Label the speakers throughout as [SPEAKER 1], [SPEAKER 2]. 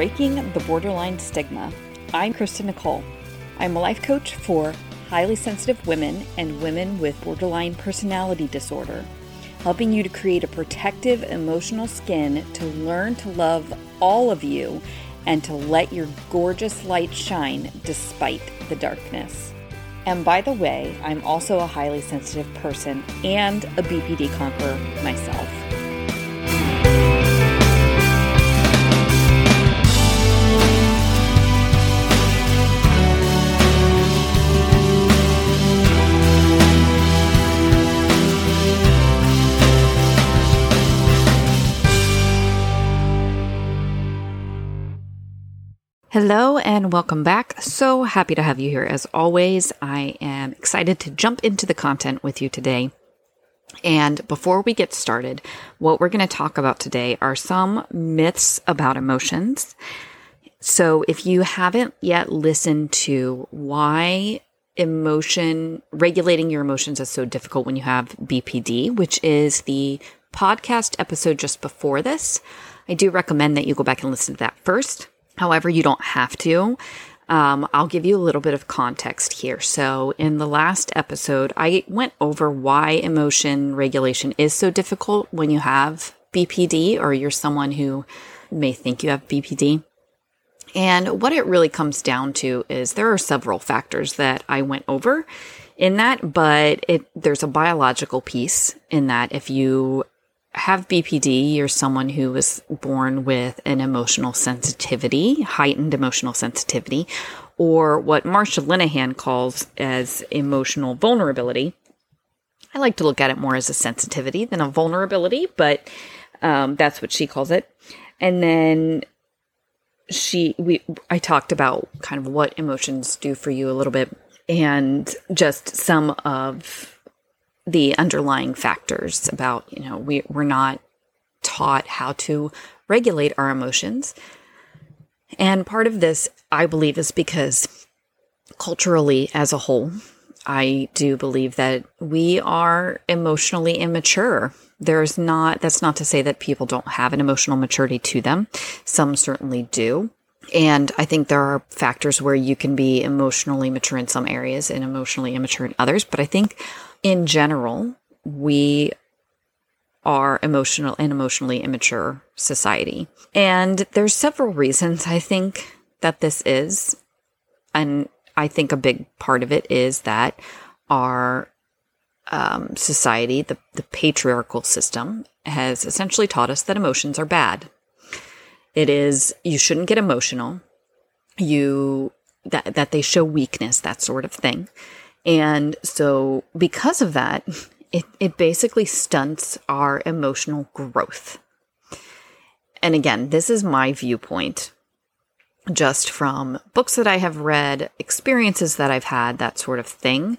[SPEAKER 1] Breaking the Borderline Stigma. I'm Kristen Nicole. I'm a life coach for highly sensitive women and women with borderline personality disorder, helping you to create a protective emotional skin to learn to love all of you and to let your gorgeous light shine despite the darkness. And by the way, I'm also a highly sensitive person and a BPD conqueror myself. Hello and welcome back. So happy to have you here as always. I am excited to jump into the content with you today. And before we get started, what we're going to talk about today are some myths about emotions. So if you haven't yet listened to why emotion, regulating your emotions is so difficult when you have BPD, which is the podcast episode just before this, I do recommend that you go back and listen to that first. However, you don't have to. Um, I'll give you a little bit of context here. So, in the last episode, I went over why emotion regulation is so difficult when you have BPD or you're someone who may think you have BPD. And what it really comes down to is there are several factors that I went over in that, but it, there's a biological piece in that if you have BPD, you're someone who was born with an emotional sensitivity, heightened emotional sensitivity, or what Marsha Linehan calls as emotional vulnerability. I like to look at it more as a sensitivity than a vulnerability, but um, that's what she calls it. And then she, we, I talked about kind of what emotions do for you a little bit, and just some of the underlying factors about, you know, we, we're not taught how to regulate our emotions. And part of this, I believe, is because culturally as a whole, I do believe that we are emotionally immature. There's not, that's not to say that people don't have an emotional maturity to them. Some certainly do. And I think there are factors where you can be emotionally mature in some areas and emotionally immature in others. But I think in general, we are emotional and emotionally immature society. And there's several reasons I think that this is. And I think a big part of it is that our um, society, the, the patriarchal system, has essentially taught us that emotions are bad. It is, you shouldn't get emotional. You, that, that they show weakness, that sort of thing. And so, because of that, it, it basically stunts our emotional growth. And again, this is my viewpoint just from books that I have read, experiences that I've had, that sort of thing.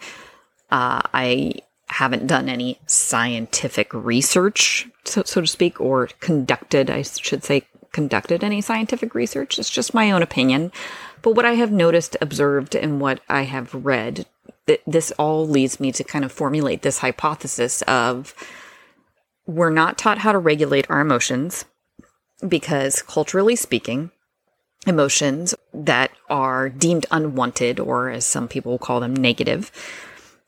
[SPEAKER 1] Uh, I haven't done any scientific research, so, so to speak, or conducted, I should say, conducted any scientific research. It's just my own opinion. But what I have noticed, observed, and what I have read th- this all leads me to kind of formulate this hypothesis of we're not taught how to regulate our emotions because culturally speaking, emotions that are deemed unwanted or as some people call them negative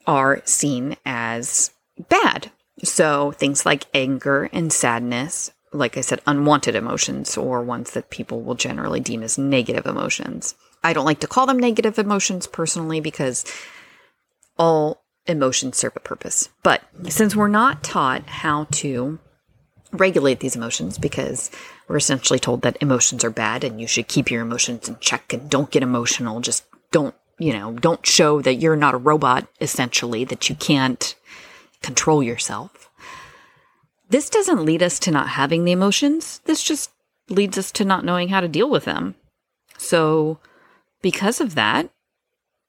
[SPEAKER 1] are seen as bad. So things like anger and sadness, like I said, unwanted emotions or ones that people will generally deem as negative emotions. I don't like to call them negative emotions personally because all emotions serve a purpose. But since we're not taught how to regulate these emotions because we're essentially told that emotions are bad and you should keep your emotions in check and don't get emotional, just don't, you know, don't show that you're not a robot, essentially, that you can't control yourself. This doesn't lead us to not having the emotions. This just leads us to not knowing how to deal with them. So, because of that,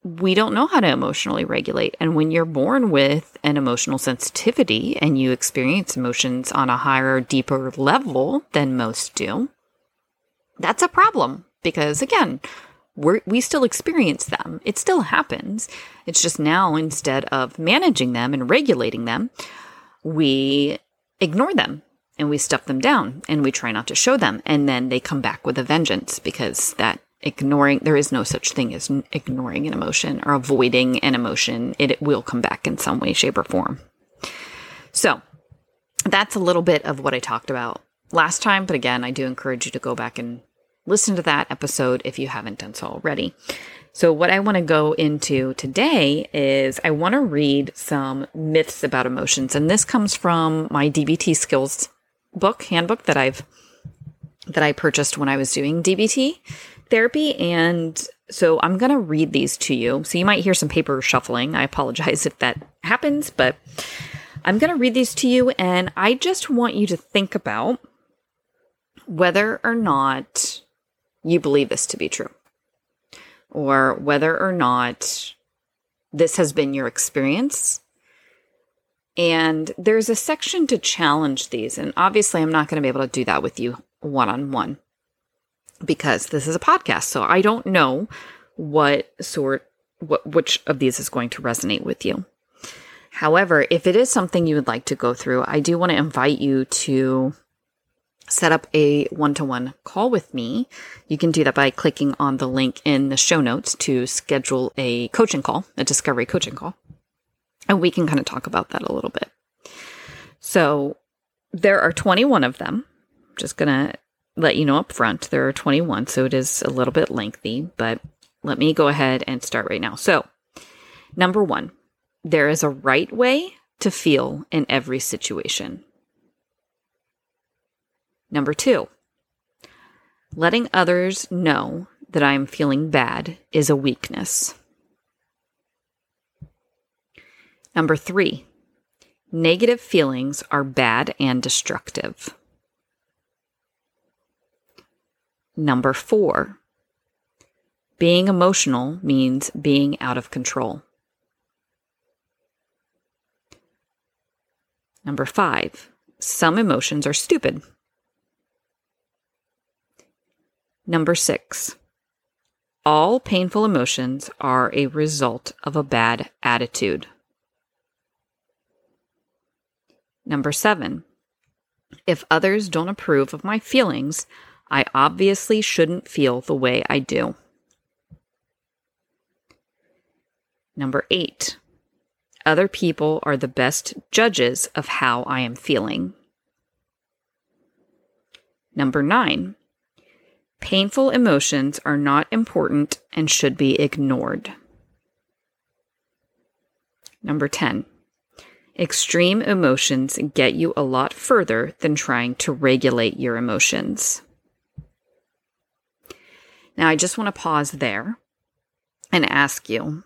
[SPEAKER 1] we don't know how to emotionally regulate. And when you're born with an emotional sensitivity and you experience emotions on a higher, deeper level than most do, that's a problem because, again, we we still experience them. It still happens. It's just now instead of managing them and regulating them, we ignore them and we stuff them down and we try not to show them. And then they come back with a vengeance because that ignoring, there is no such thing as ignoring an emotion or avoiding an emotion. It, it will come back in some way, shape, or form. So that's a little bit of what I talked about last time. But again, I do encourage you to go back and listen to that episode if you haven't done so already. So, what I want to go into today is I want to read some myths about emotions. And this comes from my DBT skills book, handbook that I've that I purchased when I was doing DBT therapy. And so I'm going to read these to you. So you might hear some paper shuffling. I apologize if that happens, but I'm going to read these to you. And I just want you to think about whether or not you believe this to be true or whether or not this has been your experience. And there's a section to challenge these. And obviously, I'm not going to be able to do that with you one on one because this is a podcast. So I don't know what sort, what, which of these is going to resonate with you. However, if it is something you would like to go through, I do want to invite you to set up a one to one call with me. You can do that by clicking on the link in the show notes to schedule a coaching call, a discovery coaching call. And we can kind of talk about that a little bit. So there are 21 of them. I'm just going to let you know up front there are 21, so it is a little bit lengthy, but let me go ahead and start right now. So, number one, there is a right way to feel in every situation. Number two, letting others know that I am feeling bad is a weakness. Number three, negative feelings are bad and destructive. Number four, being emotional means being out of control. Number five, some emotions are stupid. Number six, all painful emotions are a result of a bad attitude. Number seven, if others don't approve of my feelings, I obviously shouldn't feel the way I do. Number eight, other people are the best judges of how I am feeling. Number nine, Painful emotions are not important and should be ignored. Number 10. Extreme emotions get you a lot further than trying to regulate your emotions. Now, I just want to pause there and ask you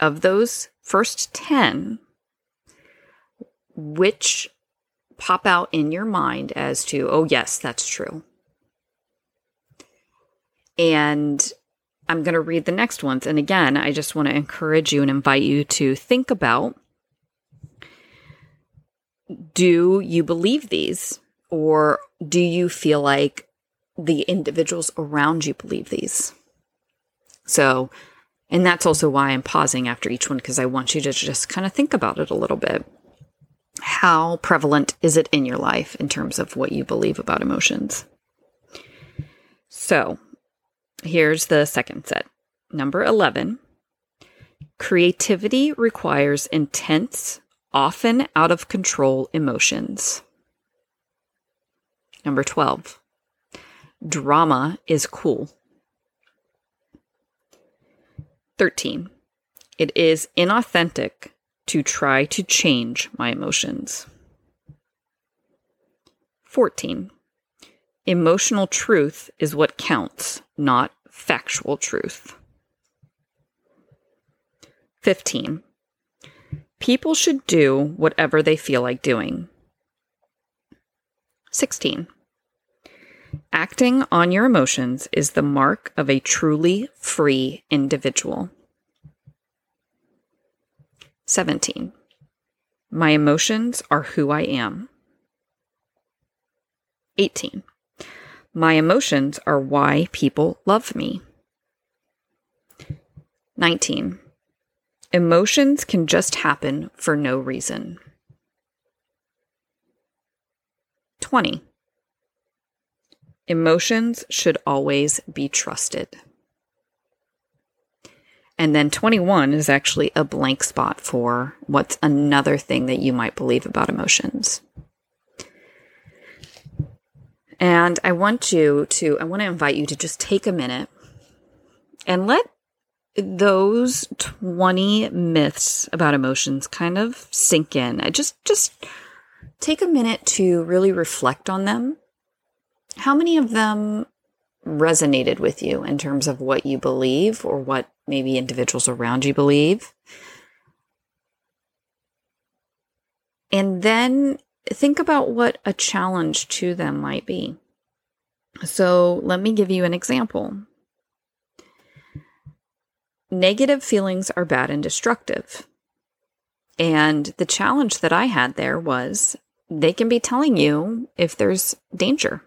[SPEAKER 1] of those first 10, which pop out in your mind as to, oh, yes, that's true? And I'm going to read the next ones. And again, I just want to encourage you and invite you to think about do you believe these? Or do you feel like the individuals around you believe these? So, and that's also why I'm pausing after each one because I want you to just kind of think about it a little bit. How prevalent is it in your life in terms of what you believe about emotions? So, Here's the second set. Number 11 Creativity requires intense, often out of control emotions. Number 12 Drama is cool. 13. It is inauthentic to try to change my emotions. 14. Emotional truth is what counts, not factual truth. 15. People should do whatever they feel like doing. 16. Acting on your emotions is the mark of a truly free individual. 17. My emotions are who I am. 18. My emotions are why people love me. 19. Emotions can just happen for no reason. 20. Emotions should always be trusted. And then 21 is actually a blank spot for what's another thing that you might believe about emotions. And I want you to, I want to invite you to just take a minute and let those 20 myths about emotions kind of sink in. I just, just take a minute to really reflect on them. How many of them resonated with you in terms of what you believe or what maybe individuals around you believe? And then think about what a challenge to them might be. So let me give you an example. Negative feelings are bad and destructive. And the challenge that I had there was they can be telling you if there's danger.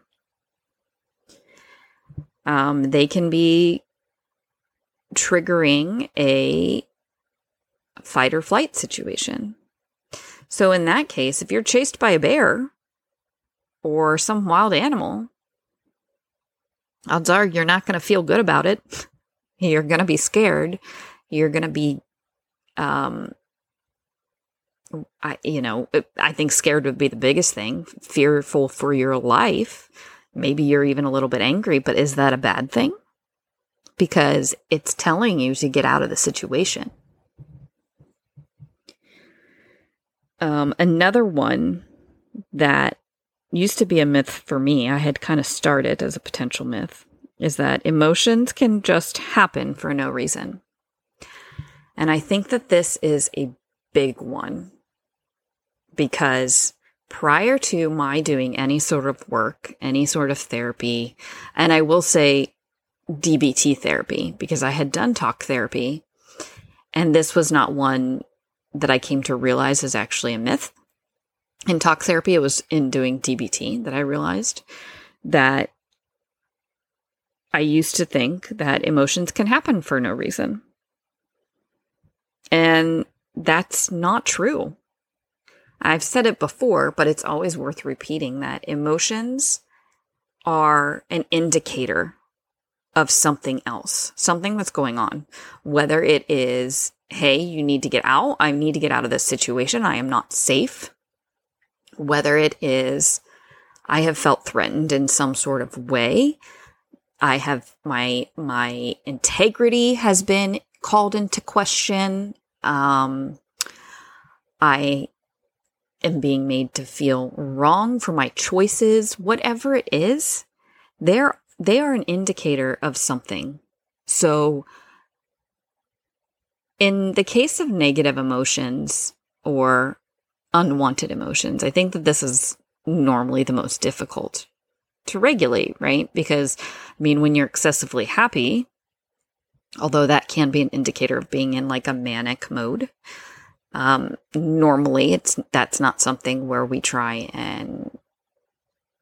[SPEAKER 1] Um, they can be triggering a fight or flight situation. So, in that case, if you're chased by a bear or some wild animal, odds are you're not going to feel good about it. You're going to be scared. You're going to be, um, I, you know, I think scared would be the biggest thing, fearful for your life. Maybe you're even a little bit angry, but is that a bad thing? Because it's telling you to get out of the situation. Um, another one that used to be a myth for me, I had kind of started as a potential myth, is that emotions can just happen for no reason. And I think that this is a big one because prior to my doing any sort of work, any sort of therapy, and I will say DBT therapy because I had done talk therapy, and this was not one that I came to realize is actually a myth. In talk therapy, it was in doing DBT that I realized that I used to think that emotions can happen for no reason. And that's not true. I've said it before, but it's always worth repeating that emotions are an indicator of something else, something that's going on, whether it is hey, you need to get out. I need to get out of this situation. I am not safe. Whether it is, I have felt threatened in some sort of way. I have my, my integrity has been called into question. Um, I am being made to feel wrong for my choices, whatever it is, they're, they are an indicator of something. So in the case of negative emotions or unwanted emotions, I think that this is normally the most difficult to regulate, right? Because, I mean, when you're excessively happy, although that can be an indicator of being in like a manic mode, um, normally it's that's not something where we try and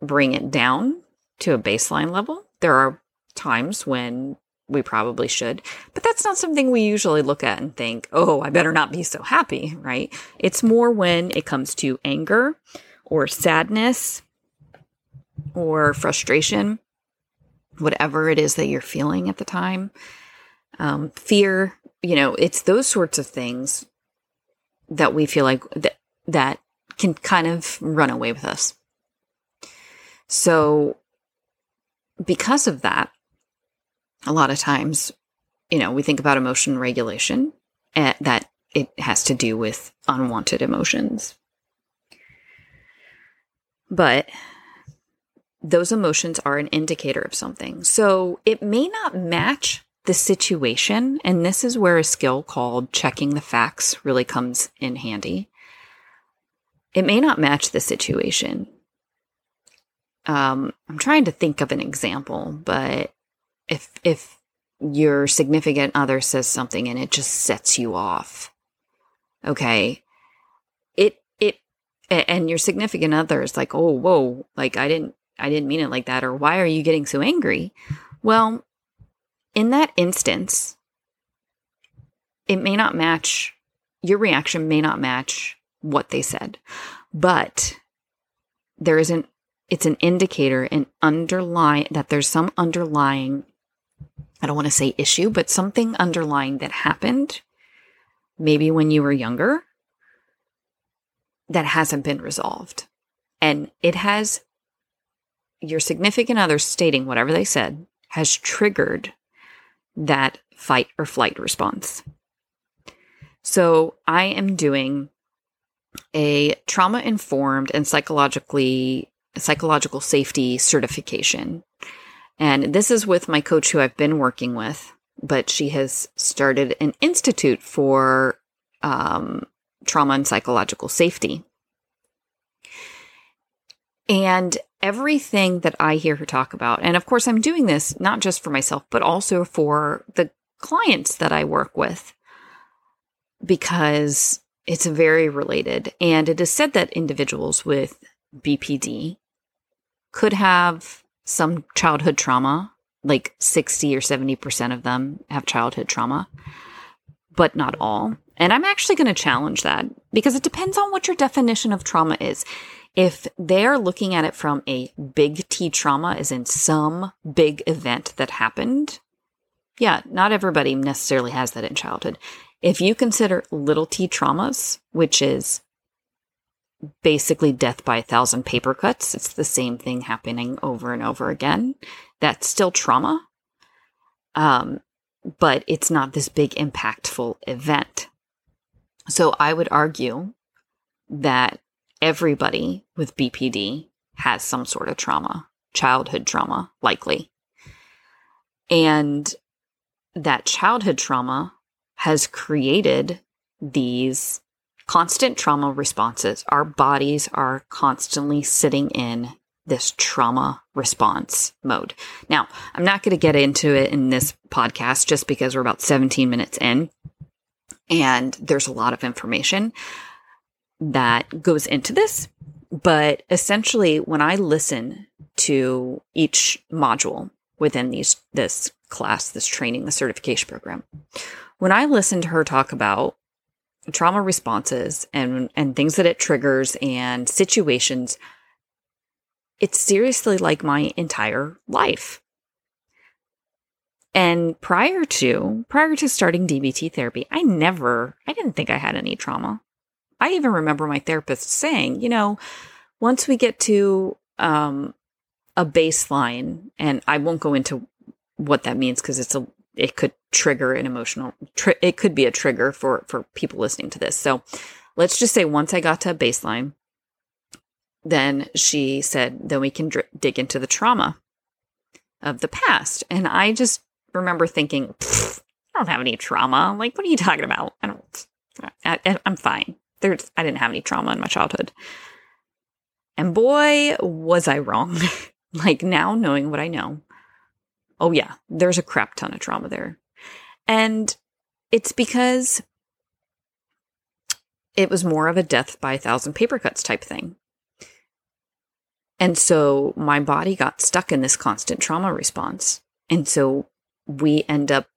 [SPEAKER 1] bring it down to a baseline level. There are times when we probably should. But that's not something we usually look at and think, oh, I better not be so happy, right? It's more when it comes to anger or sadness or frustration, whatever it is that you're feeling at the time, um, fear, you know, it's those sorts of things that we feel like that, that can kind of run away with us. So, because of that, a lot of times, you know, we think about emotion regulation and that it has to do with unwanted emotions. But those emotions are an indicator of something. So it may not match the situation. And this is where a skill called checking the facts really comes in handy. It may not match the situation. Um, I'm trying to think of an example, but if if your significant other says something and it just sets you off okay it it and your significant other is like oh whoa like i didn't i didn't mean it like that or why are you getting so angry well in that instance it may not match your reaction may not match what they said but there isn't it's an indicator, an underlying that there's some underlying, I don't want to say issue, but something underlying that happened maybe when you were younger that hasn't been resolved. And it has your significant other stating whatever they said has triggered that fight or flight response. So I am doing a trauma informed and psychologically psychological safety certification. And this is with my coach who I've been working with, but she has started an institute for um, trauma and psychological safety. And everything that I hear her talk about, and of course, I'm doing this not just for myself, but also for the clients that I work with, because it's very related. And it is said that individuals with BPD could have some childhood trauma, like 60 or 70% of them have childhood trauma, but not all. And I'm actually going to challenge that because it depends on what your definition of trauma is. If they're looking at it from a big T trauma, as in some big event that happened, yeah, not everybody necessarily has that in childhood. If you consider little t traumas, which is basically death by a thousand paper cuts, it's the same thing happening over and over again. That's still trauma. Um, but it's not this big impactful event. So I would argue that everybody with BPD has some sort of trauma, childhood trauma, likely. And that childhood trauma has created these constant trauma responses. Our bodies are constantly sitting in this trauma response mode. Now, I'm not going to get into it in this podcast just because we're about 17 minutes in and there's a lot of information that goes into this. But essentially, when I listen to each module within these this class, this training, the certification program, when I listen to her talk about trauma responses and and things that it triggers and situations, it's seriously like my entire life. And prior to prior to starting DBT therapy, I never I didn't think I had any trauma. I even remember my therapist saying, you know, once we get to um, a baseline, and I won't go into what that means because it's a it could trigger an emotional tri- it could be a trigger for for people listening to this. So let's just say once I got to a baseline, then she said, then we can dr- dig into the trauma of the past, and I just remember thinking, I don't have any trauma. Like, what are you talking about? I don't. I, I'm fine there's I didn't have any trauma in my childhood. And boy, was I wrong. like now knowing what I know. Oh yeah, there's a crap ton of trauma there. And it's because it was more of a death by a thousand paper cuts type thing. And so my body got stuck in this constant trauma response. And so we end up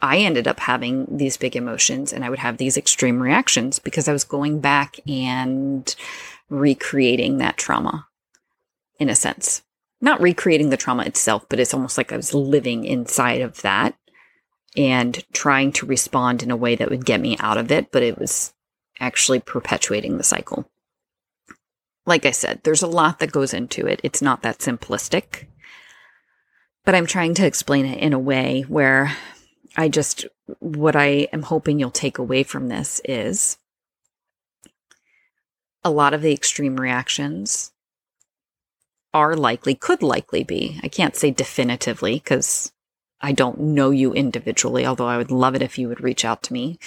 [SPEAKER 1] I ended up having these big emotions and I would have these extreme reactions because I was going back and recreating that trauma in a sense. Not recreating the trauma itself, but it's almost like I was living inside of that and trying to respond in a way that would get me out of it, but it was actually perpetuating the cycle. Like I said, there's a lot that goes into it. It's not that simplistic, but I'm trying to explain it in a way where I just, what I am hoping you'll take away from this is a lot of the extreme reactions are likely, could likely be. I can't say definitively because I don't know you individually, although I would love it if you would reach out to me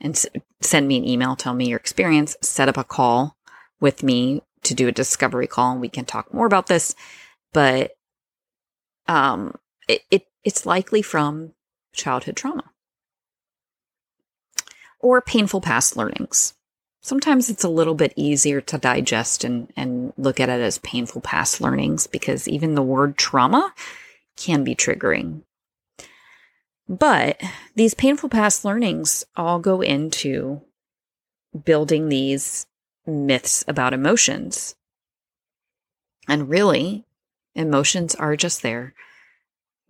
[SPEAKER 1] and s- send me an email, tell me your experience, set up a call with me to do a discovery call and we can talk more about this. But um, it, it it's likely from childhood trauma or painful past learnings. Sometimes it's a little bit easier to digest and, and look at it as painful past learnings because even the word trauma can be triggering. But these painful past learnings all go into building these myths about emotions. And really, emotions are just there.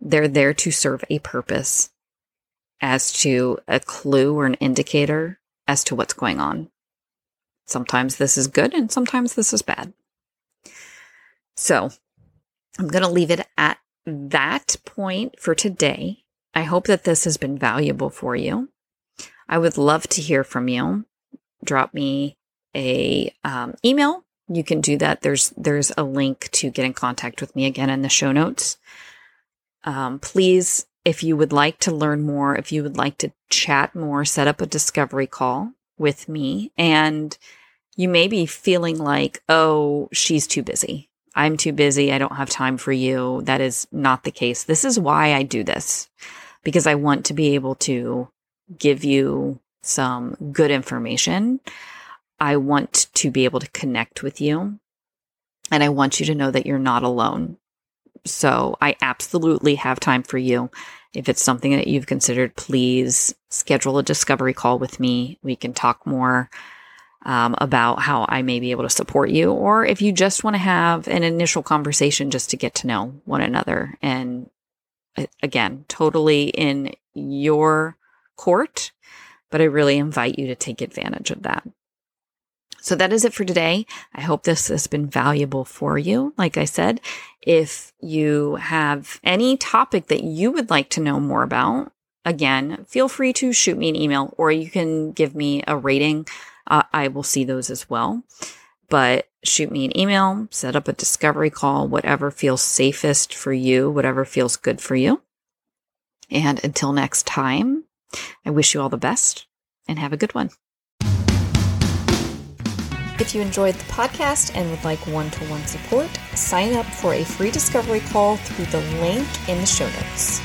[SPEAKER 1] They're there to serve a purpose as to a clue or an indicator as to what's going on. Sometimes this is good and sometimes this is bad. So I'm going to leave it at that point for today. I hope that this has been valuable for you. I would love to hear from you. Drop me a um, email. You can do that. There's there's a link to get in contact with me again in the show notes. Um, please, if you would like to learn more, if you would like to chat more, set up a discovery call with me. And you may be feeling like, oh, she's too busy. I'm too busy. I don't have time for you. That is not the case. This is why I do this because I want to be able to give you some good information. I want to be able to connect with you. And I want you to know that you're not alone. So I absolutely have time for you. If it's something that you've considered, please schedule a discovery call with me. We can talk more um, about how I may be able to support you, or if you just want to have an initial conversation just to get to know one another. And again, totally in your court, but I really invite you to take advantage of that. So that is it for today. I hope this has been valuable for you. Like I said, if you have any topic that you would like to know more about, again, feel free to shoot me an email or you can give me a rating uh, I will see those as well. But shoot me an email, set up a discovery call, whatever feels safest for you, whatever feels good for you. And until next time, I wish you all the best and have a good one. If you enjoyed the podcast and would like one to one support, sign up for a free discovery call through the link in the show notes.